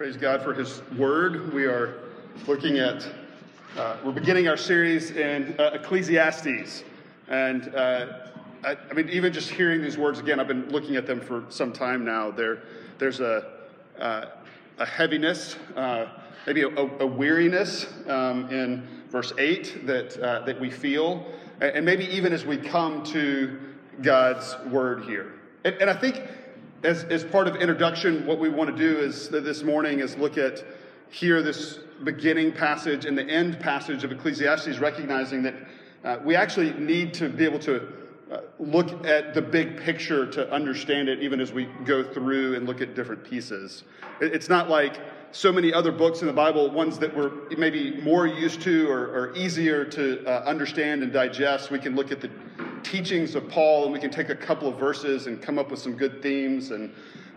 Praise God for His Word. We are looking at, uh, we're beginning our series in uh, Ecclesiastes. And uh, I, I, mean, even just hearing these words again, I've been looking at them for some time now. There, there's a, uh, a heaviness, uh, maybe a, a weariness um, in verse 8 that, uh, that we feel. And maybe even as we come to God's Word here. and, and I think as, as part of introduction, what we want to do is this morning is look at here this beginning passage and the end passage of Ecclesiastes, recognizing that uh, we actually need to be able to uh, look at the big picture to understand it, even as we go through and look at different pieces. It's not like so many other books in the Bible, ones that we're maybe more used to or, or easier to uh, understand and digest. We can look at the teachings of Paul and we can take a couple of verses and come up with some good themes. And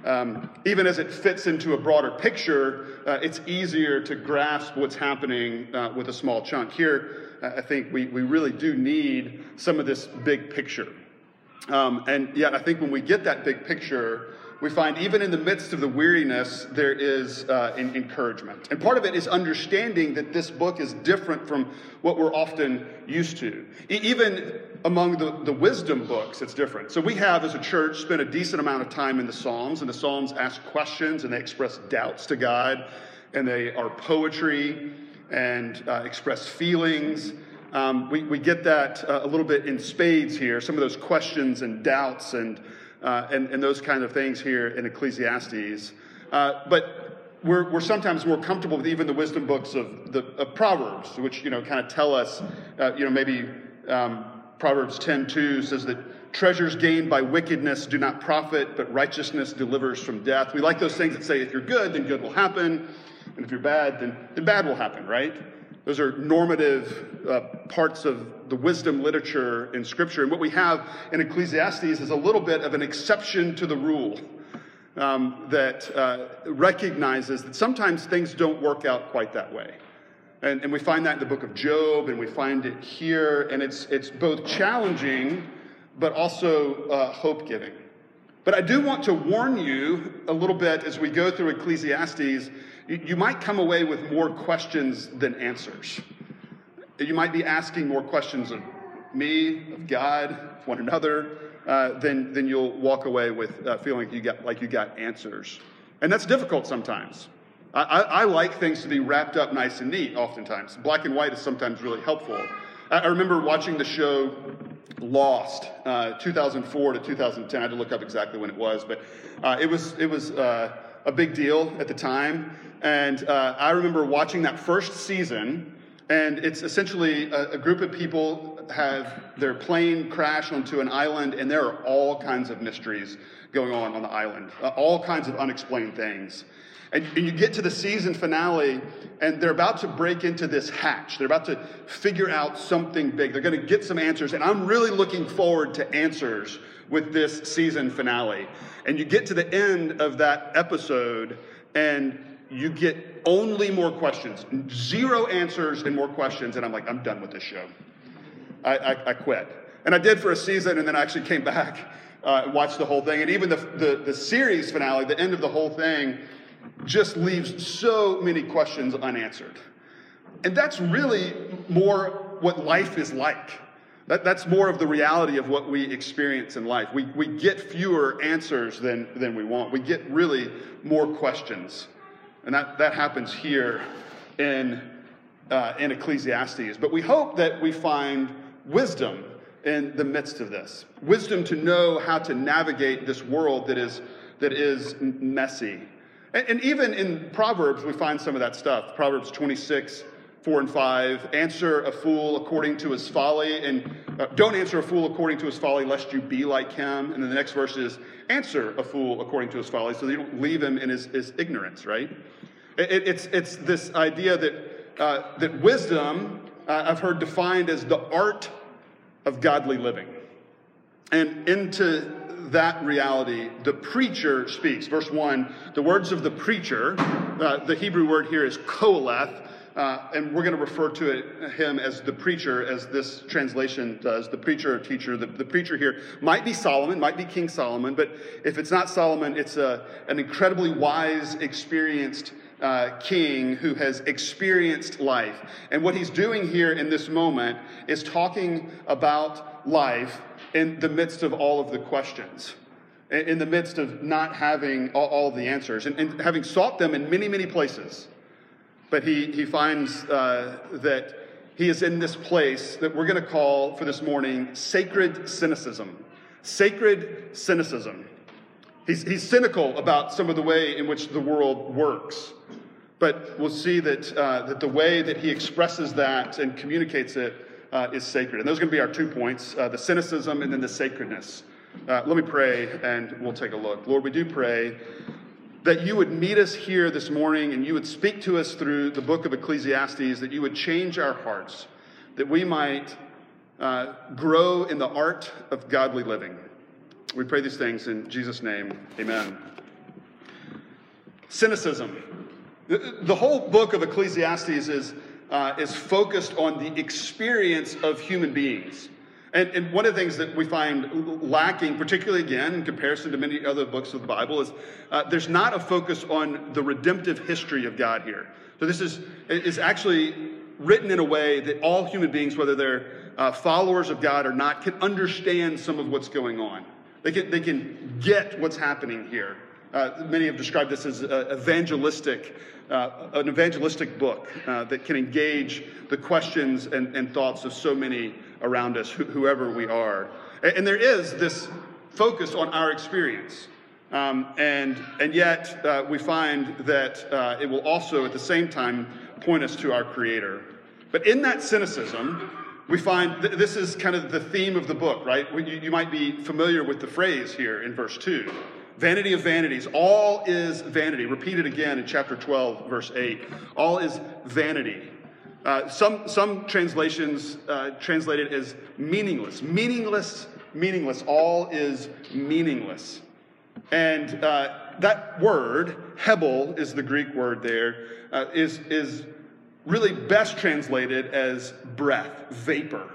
um, even as it fits into a broader picture, uh, it's easier to grasp what's happening uh, with a small chunk. Here, uh, I think we, we really do need some of this big picture. Um, and yet, I think when we get that big picture, we find even in the midst of the weariness, there is uh, an encouragement. And part of it is understanding that this book is different from what we're often used to. E- even among the, the wisdom books, it's different. So we have, as a church, spent a decent amount of time in the Psalms, and the Psalms ask questions and they express doubts to God, and they are poetry and uh, express feelings. Um, we, we get that uh, a little bit in spades here, some of those questions and doubts and uh, and, and those kind of things here in Ecclesiastes. Uh, but we're, we're sometimes more comfortable with even the wisdom books of the of Proverbs, which you know kind of tell us, uh, you know, maybe um, Proverbs 10:2 says that treasures gained by wickedness do not profit, but righteousness delivers from death. We like those things that say if you're good, then good will happen, and if you're bad, then, then bad will happen, right? Those are normative uh, parts of the wisdom literature in Scripture. And what we have in Ecclesiastes is a little bit of an exception to the rule um, that uh, recognizes that sometimes things don't work out quite that way. And, and we find that in the book of Job, and we find it here. And it's, it's both challenging, but also uh, hope giving. But I do want to warn you a little bit as we go through Ecclesiastes you might come away with more questions than answers. You might be asking more questions of me, of God, of one another, uh, than, than you'll walk away with uh, feeling like you, got, like you got answers. And that's difficult sometimes. I, I, I, like things to be wrapped up nice and neat oftentimes. Black and white is sometimes really helpful. I, I remember watching the show Lost, uh, 2004 to 2010. I had to look up exactly when it was, but uh, it was, it was uh, a big deal at the time. And uh, I remember watching that first season, and it's essentially a, a, group of people have their plane crash onto an island, and there are all kinds of mysteries going on on the island, uh, all kinds of unexplained things. And, you get to the season finale, and they're about to break into this hatch. They're about to figure out something big. They're going to get some answers, and I'm really looking forward to answers with this season finale. And you get to the end of that episode, and you get only more questions, zero answers and more questions. And I'm like, I'm done with this show. I, I, I quit. And I did for a season, and then I actually came back uh, watched the whole thing. And even the, the, the series finale, the end of the whole thing, just leaves so many questions unanswered. And that's really more what life is like. That, that's more of the reality of what we experience in life. We, we get fewer answers than, than we want. We get really more questions. And that, that happens here in, uh, in Ecclesiastes. But we hope that we find wisdom in the midst of this wisdom to know how to navigate this world that is, that is messy. And, and even in Proverbs, we find some of that stuff. Proverbs 26, 4 and 5. Answer a fool according to his folly, and uh, don't answer a fool according to his folly, lest you be like him. And then the next verse is answer a fool according to his folly, so that you don't leave him in his, his ignorance, right? It, it's, it's this idea that, uh, that wisdom, uh, I've heard defined as the art of godly living. And into that reality, the preacher speaks. Verse 1 the words of the preacher, uh, the Hebrew word here is koheleth, uh, and we're going to refer to it, him as the preacher, as this translation does, the preacher or teacher. The, the preacher here might be Solomon, might be King Solomon, but if it's not Solomon, it's a, an incredibly wise, experienced uh, king who has experienced life. And what he's doing here in this moment is talking about life in the midst of all of the questions, in the midst of not having all, all the answers, and, and, having sought them in many, many places. But he, he finds uh, that he is in this place that we're going to call for this morning sacred cynicism. Sacred cynicism. He's, he's cynical about some of the way in which the world works. But we'll see that, uh, that the way that he expresses that and communicates it uh, is sacred. And those are going to be our two points uh, the cynicism and then the sacredness. Uh, let me pray and we'll take a look. Lord, we do pray that you would meet us here this morning and you would speak to us through the book of Ecclesiastes, that you would change our hearts, that we might uh, grow in the art of godly living. We pray these things in Jesus' name. Amen. Cynicism. The, the whole book of Ecclesiastes is, uh, is focused on the experience of human beings. And, and, one of the things that we find lacking, particularly again in comparison to many other books of the Bible, is uh, there's not a focus on the redemptive history of God here. So this is, is actually written in a way that all human beings, whether they're uh, followers of God or not, can understand some of what's going on. They can, they can get what's happening here. Uh, many have described this as evangelistic, uh, an evangelistic book uh, that can engage the questions and, and, thoughts of so many around us, wh- whoever we are. And, and, there is this focus on our experience. Um, and, and yet, uh, we find that uh, it will also, at the same time, point us to our Creator. But in that cynicism, we find th- this is kind of the theme of the book, right? You, you might be familiar with the phrase here in verse 2 vanity of vanities. All is vanity. Repeated again in chapter 12, verse 8. All is vanity. Uh, some, some translations uh, translate it as meaningless. Meaningless, meaningless. All is meaningless. And uh, that word, hebel, is the Greek word there, uh, is is really best translated as breath, vapor.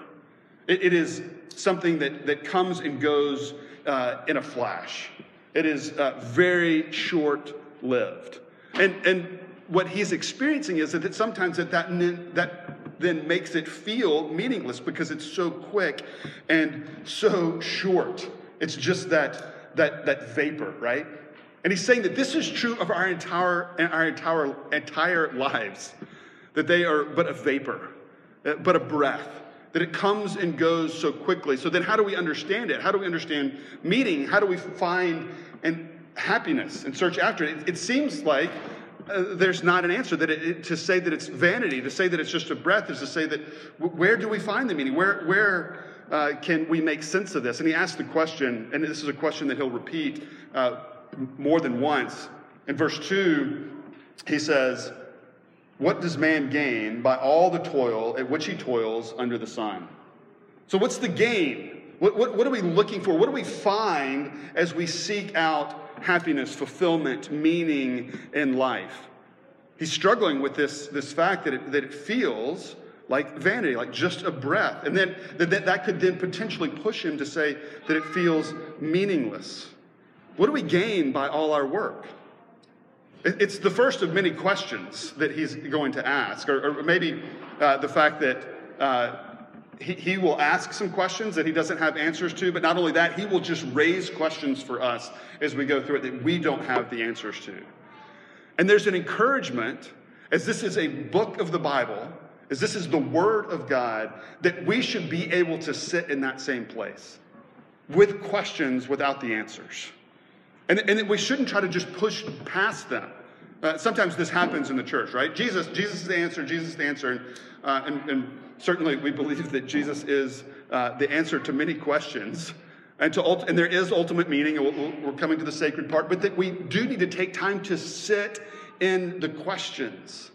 it, it is something that, that comes and goes uh, in a flash. It is uh, very short lived. And, and what he's experiencing is that sometimes that, that, that then makes it feel meaningless because it's so quick and so short. It's just that, that, that vapor, right? And he's saying that this is true of our entire, our entire, entire lives that they are but a vapor, uh, but a breath, that it comes and goes so quickly. So then, how do we understand it? How do we understand meaning? How do we find and happiness and search after it? It, it seems like uh, there's not an answer that it, it, to say that it's vanity, to say that it's just a breath, is to say that where do we find the meaning? Where where uh, can we make sense of this? And he asked the question, and this is a question that he'll repeat uh, more than once. In verse two, he says, what does man gain by all the toil at which he toils under the sun? So, what's the gain? What, what, what, are we looking for? What do we find as we seek out happiness, fulfillment, meaning in life? He's struggling with this, this fact that it, that it feels like vanity, like just a breath. And then that, that could then potentially push him to say that it feels meaningless. What do we gain by all our work? It's the first of many questions that he's going to ask, or, or maybe uh, the fact that uh, he, he will ask some questions that he doesn't have answers to, but not only that, he will just raise questions for us as we go through it that we don't have the answers to. And there's an encouragement, as this is a book of the Bible, as this is the Word of God, that we should be able to sit in that same place with questions without the answers. And, and we shouldn't try to just push past them. Uh, sometimes this happens in the church, right? Jesus, Jesus is the answer, Jesus is the answer. And, uh, and, and certainly we believe that Jesus is uh, the answer to many questions. And, to, and there is ultimate meaning, and we're coming to the sacred part, but that we do need to take time to sit in the questions,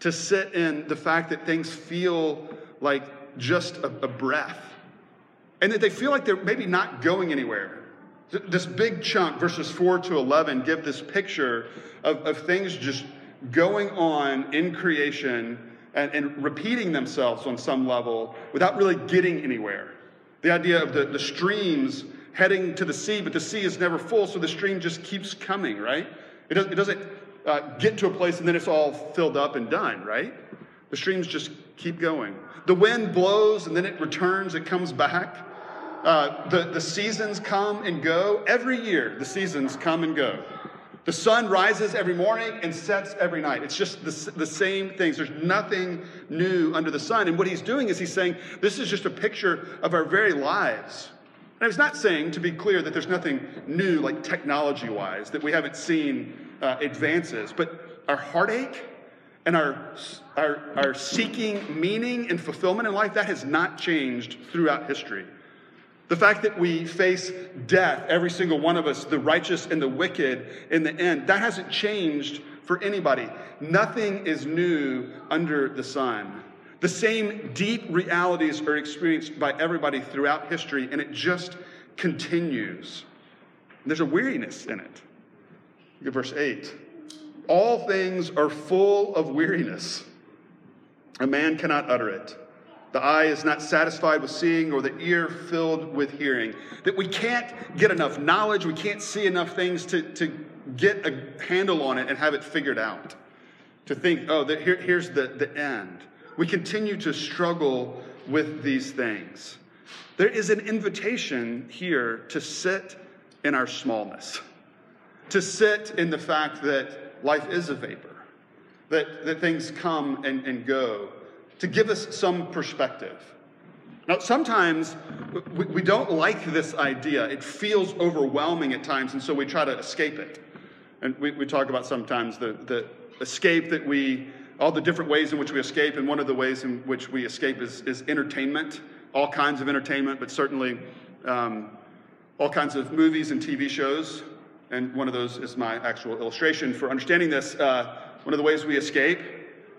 to sit in the fact that things feel like just a, a breath, and that they feel like they're maybe not going anywhere. This big chunk, verses 4 to 11, give this picture of, of things just going on in creation and, and repeating themselves on some level without really getting anywhere. The idea of the, the streams heading to the sea, but the sea is never full, so the stream just keeps coming, right? It, does, it doesn't uh, get to a place and then it's all filled up and done, right? The streams just keep going. The wind blows and then it returns, it comes back. Uh, the, the seasons come and go. Every year, the seasons come and go. The sun rises every morning and sets every night. It's just the, the same things. There's nothing new under the sun. And what he's doing is he's saying this is just a picture of our very lives. And he's not saying, to be clear, that there's nothing new, like technology wise, that we haven't seen uh, advances, but our heartache and our, our, our seeking meaning and fulfillment in life, that has not changed throughout history. The fact that we face death, every single one of us, the righteous and the wicked in the end, that hasn't changed for anybody. Nothing is new under the sun. The same deep realities are experienced by everybody throughout history, and it just continues. There's a weariness in it. Look at verse 8. All things are full of weariness. A man cannot utter it. The eye is not satisfied with seeing, or the ear filled with hearing. That we can't get enough knowledge, we can't see enough things to, to get a handle on it and have it figured out. To think, oh, the, here, here's the, the end. We continue to struggle with these things. There is an invitation here to sit in our smallness, to sit in the fact that life is a vapor, that, that things come and, and go to give us some perspective. Now, sometimes we, don't like this idea. It feels overwhelming at times, and so we try to escape it. And we, we talk about sometimes the, the escape that we, all the different ways in which we escape, and one of the ways in which we escape is, is entertainment, all kinds of entertainment, but certainly um, all kinds of movies and TV shows. And one of those is my actual illustration for understanding this. Uh, one of the ways we escape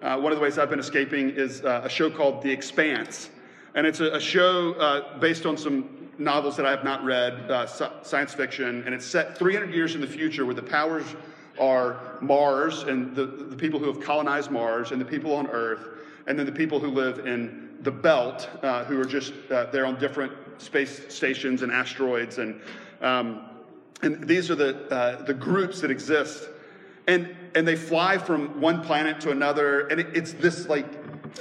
uh, one of the ways I've been escaping is uh, a show called The Expanse. And it's a, a show uh, based on some novels that I have not read, uh, science fiction, and it's set 300 years in the future where the powers are Mars and the, the people who have colonized Mars and the people on Earth, and then the people who live in the belt uh, who are just uh, they're on different space stations and asteroids and um, and these are the the groups that exist and and they fly from one planet to another and it, it's this like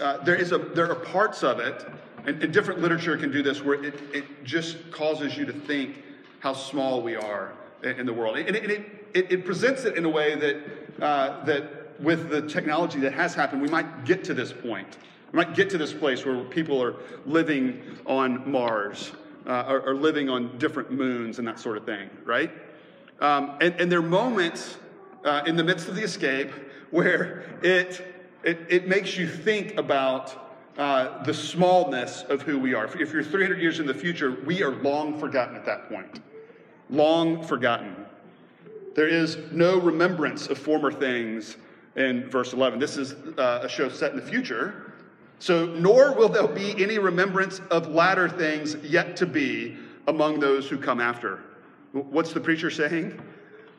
uh, there is a there are parts of it and, and different literature can do this where it, it just causes you to think how small we are in, in the world. And, it, it, it, presents it in a way that uh, that with the technology that has happened we might get to this point. We might get to this place where people are living on mars uh, or, or, living on different moons and that sort of thing right? Um, and, and there are moments uh, in the midst of the escape where it, it, it makes you think about uh, the smallness of who we are. If you're 300 years in the future, we are long forgotten at that point. Long forgotten. There is no remembrance of former things in verse 11. This is uh, a show set in the future. So, nor will there be any remembrance of latter things yet to be among those who come after. What's the preacher saying?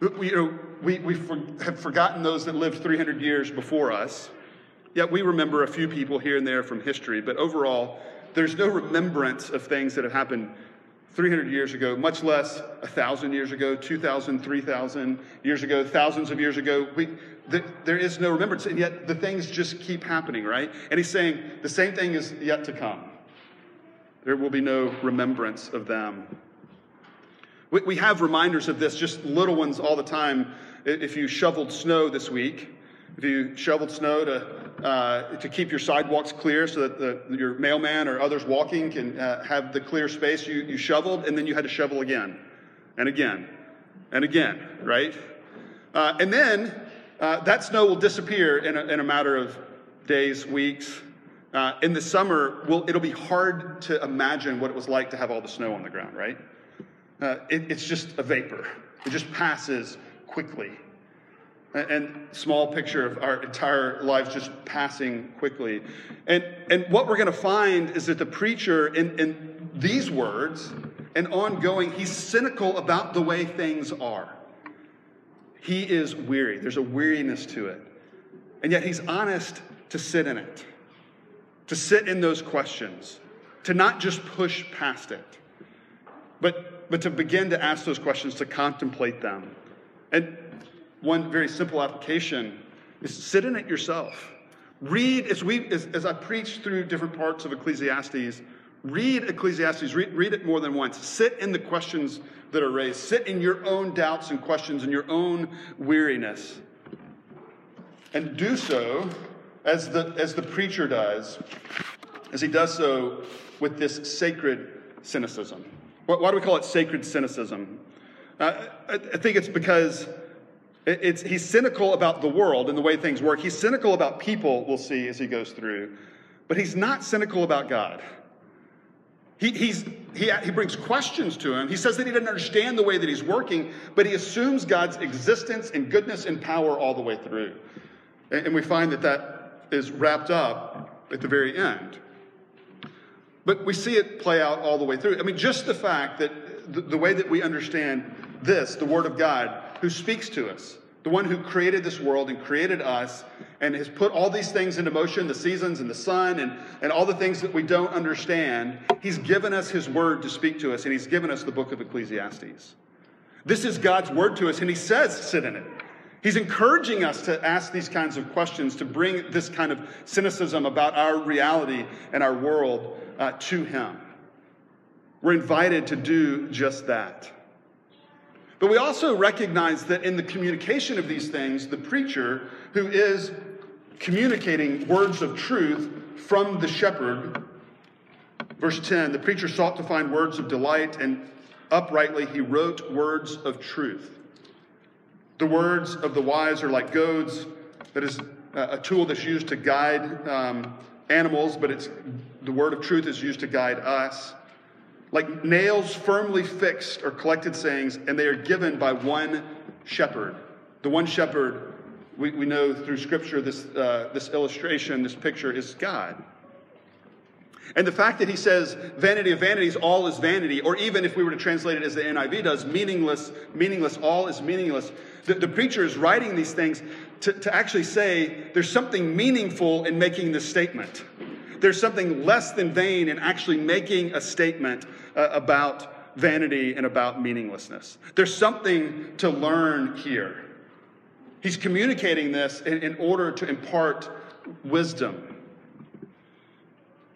You know, we, we for, have forgotten those that lived 300 years before us. Yet we remember a few people here and there from history, but overall, there's no remembrance of things that have happened 300 years ago, much less 1,000 years ago, 2,000, 3,000 years ago, thousands of years ago. We, the, there is no remembrance, and yet the things just keep happening, right? And he's saying the same thing is yet to come. There will be no remembrance of them. We, we have reminders of this, just little ones all the time. If you shoveled snow this week, if you shoveled snow to, uh, to keep your sidewalks clear so that the, your mailman or others walking can uh, have the clear space, you, you shoveled and then you had to shovel again and again and again, right? Uh, and then uh, that snow will disappear in a, in a matter of days, weeks. Uh, in the summer, will it'll be hard to imagine what it was like to have all the snow on the ground, right? Uh, it, it's just a vapor. It just passes quickly. And, and small picture of our entire lives just passing quickly. And, and what we're going to find is that the preacher, in, in these words and ongoing, he's cynical about the way things are. He is weary. There's a weariness to it. And yet he's honest to sit in it, to sit in those questions, to not just push past it, but but to begin to ask those questions, to contemplate them. And one very simple application is sit in it yourself. Read, as, we, as, as I preach through different parts of Ecclesiastes, read Ecclesiastes, read, read it more than once. Sit in the questions that are raised. Sit in your own doubts and questions and your own weariness. And do so as the, as the preacher does, as he does so with this sacred cynicism. Why do we call it sacred cynicism? Uh, I think it's because it's, he's cynical about the world and the way things work. He's cynical about people, we'll see as he goes through. But he's not cynical about God. He, he's, he, he brings questions to him. He says that he doesn't understand the way that he's working, but he assumes God's existence and goodness and power all the way through. And, and we find that that is wrapped up at the very end. But we see it play out all the way through. I mean, just the fact that the, the way that we understand this, the Word of God, who speaks to us, the one who created this world and created us and has put all these things into motion the seasons and the sun and, and all the things that we don't understand. He's given us His word to speak to us, and He's given us the book of Ecclesiastes. This is God's word to us, and He says, sit in it. He's encouraging us to ask these kinds of questions, to bring this kind of cynicism about our reality and our world uh, to Him. We're invited to do just that. But we also recognize that in the communication of these things, the preacher who is communicating words of truth from the shepherd, verse 10 the preacher sought to find words of delight, and uprightly he wrote words of truth. The words of the wise are like goads, that is a tool that's used to guide um, animals, but it's the word of truth is used to guide us like nails firmly fixed or collected sayings, and they are given by one shepherd. The one shepherd, we, we know through Scripture, this, uh, this illustration, this picture is God. And the fact that he says, vanity of vanities, all is vanity, or even if we were to translate it as the NIV does, meaningless, meaningless, all is meaningless. The, the preacher is writing these things to, to actually say there's something meaningful in making this statement. There's something less than vain in actually making a statement uh, about vanity and about meaninglessness. There's something to learn here. He's communicating this in, in order to impart wisdom.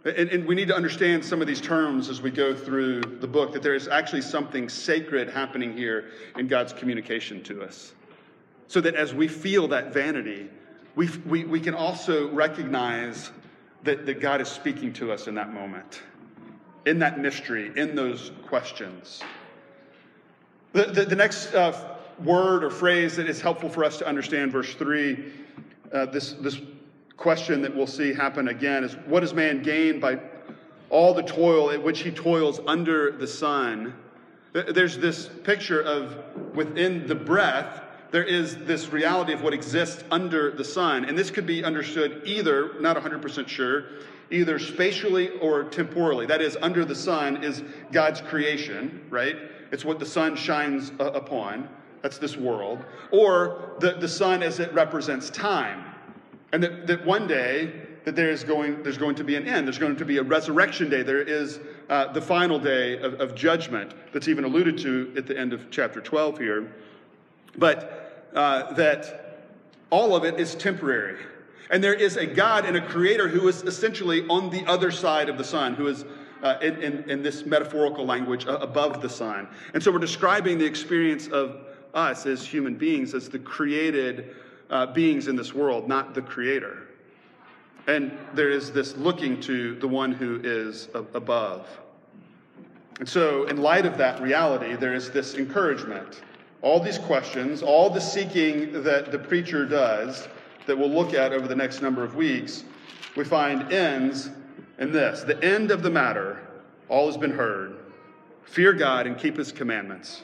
And, and, we need to understand some of these terms as we go through the book, that there is actually something sacred happening here in God's communication to us. So that as we feel that vanity, we, we, we can also recognize that, that God is speaking to us in that moment in that mystery, in those questions. The, the, the next uh, word or phrase that is helpful for us to understand, verse 3, uh, this, this question that we'll see happen again is what does man gain by all the toil at which he toils under the sun? There's this picture of within the breath, there is this reality of what exists under the sun. And this could be understood either, not 100% sure, either spatially or temporally. That is, under the sun is God's creation, right? It's what the sun shines uh, upon. That's this world. Or the, the sun as it represents time. And that, that one day, that there is going, there's going to be an end. There's going to be a resurrection day. There is uh, the final day of, of, judgment that's even alluded to at the end of chapter 12 here. But uh, that all of it is temporary. And there is a God and a creator who is essentially on the other side of the sun, who is, uh, in, in, in, this metaphorical language, uh, above the sun. And so we're describing the experience of us as human beings as the created uh, beings in this world, not the creator. And there is this looking to the one who is above. And so, in light of that reality, there is this encouragement. All these questions, all the seeking that the preacher does, that we'll look at over the next number of weeks, we find ends in this the end of the matter, all has been heard. Fear God and keep his commandments,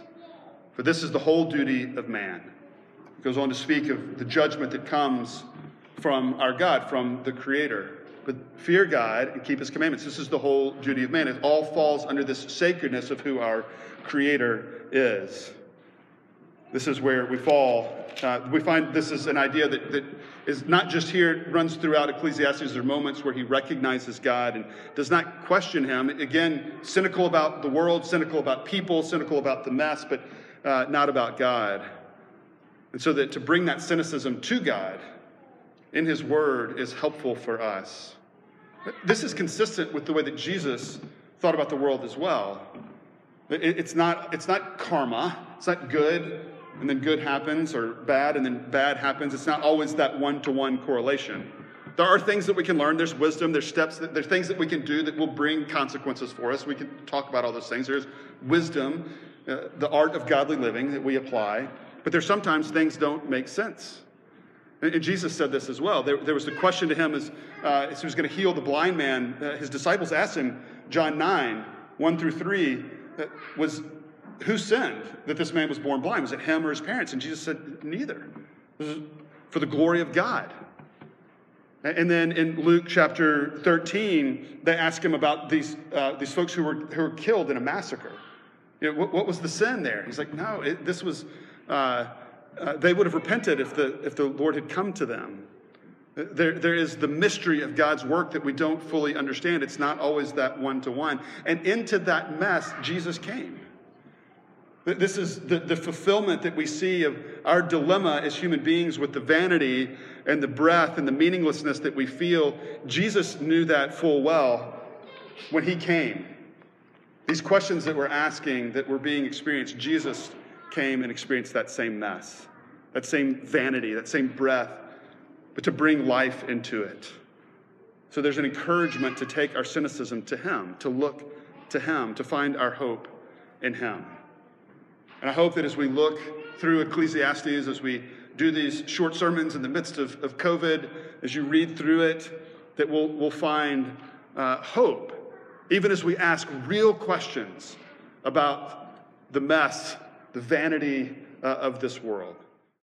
for this is the whole duty of man. It goes on to speak of the judgment that comes from our God, from the Creator. But fear God and keep his commandments. This is the whole duty of man. It all falls under this sacredness of who our Creator is. This is where we fall. Uh, we find this is an idea that, that is not just here, it runs throughout Ecclesiastes. There are moments where he recognizes God and does not question him. Again, cynical about the world, cynical about people, cynical about the mess, but uh, not about God. And so that to bring that cynicism to God in His Word is helpful for us. This is consistent with the way that Jesus thought about the world as well. It's not, it's not karma, it's not good and then good happens, or bad and then bad happens. It's not always that one to one correlation. There are things that we can learn. There's wisdom. There's steps. That, there's things that we can do that will bring consequences for us. We can talk about all those things. There's wisdom, uh, the art of godly living that we apply. But there's sometimes things don't make sense. And, Jesus said this as well. There, there was a question to him as, uh, as he was going to heal the blind man. Uh, his disciples asked him, John 9, 1 through 3, uh, was who sinned that this man was born blind? Was it him or his parents? And Jesus said, neither. For the glory of God. And then in Luke chapter 13, they ask him about these, uh, these folks who were, who were killed in a massacre. You know, what, what, was the sin there? He's like, no, it, this was, uh, uh, they would have repented if the, if the Lord had come to them. There, there is the mystery of God's work that we don't fully understand. It's not always that one to one. And into that mess, Jesus came. This is the, the fulfillment that we see of our dilemma as human beings with the vanity and the breath and the meaninglessness that we feel. Jesus knew that full well when he came. These questions that we're asking, that were being experienced, Jesus came and experienced that same mess, that same vanity, that same breath, but to bring life into it. So there's an encouragement to take our cynicism to Him, to look to Him, to find our hope in Him. And I hope that as we look through Ecclesiastes, as we do these short sermons in the midst of, of COVID, as you read through it, that we'll, we'll find uh, hope, even as we ask real questions about the mess, the vanity uh, of this world.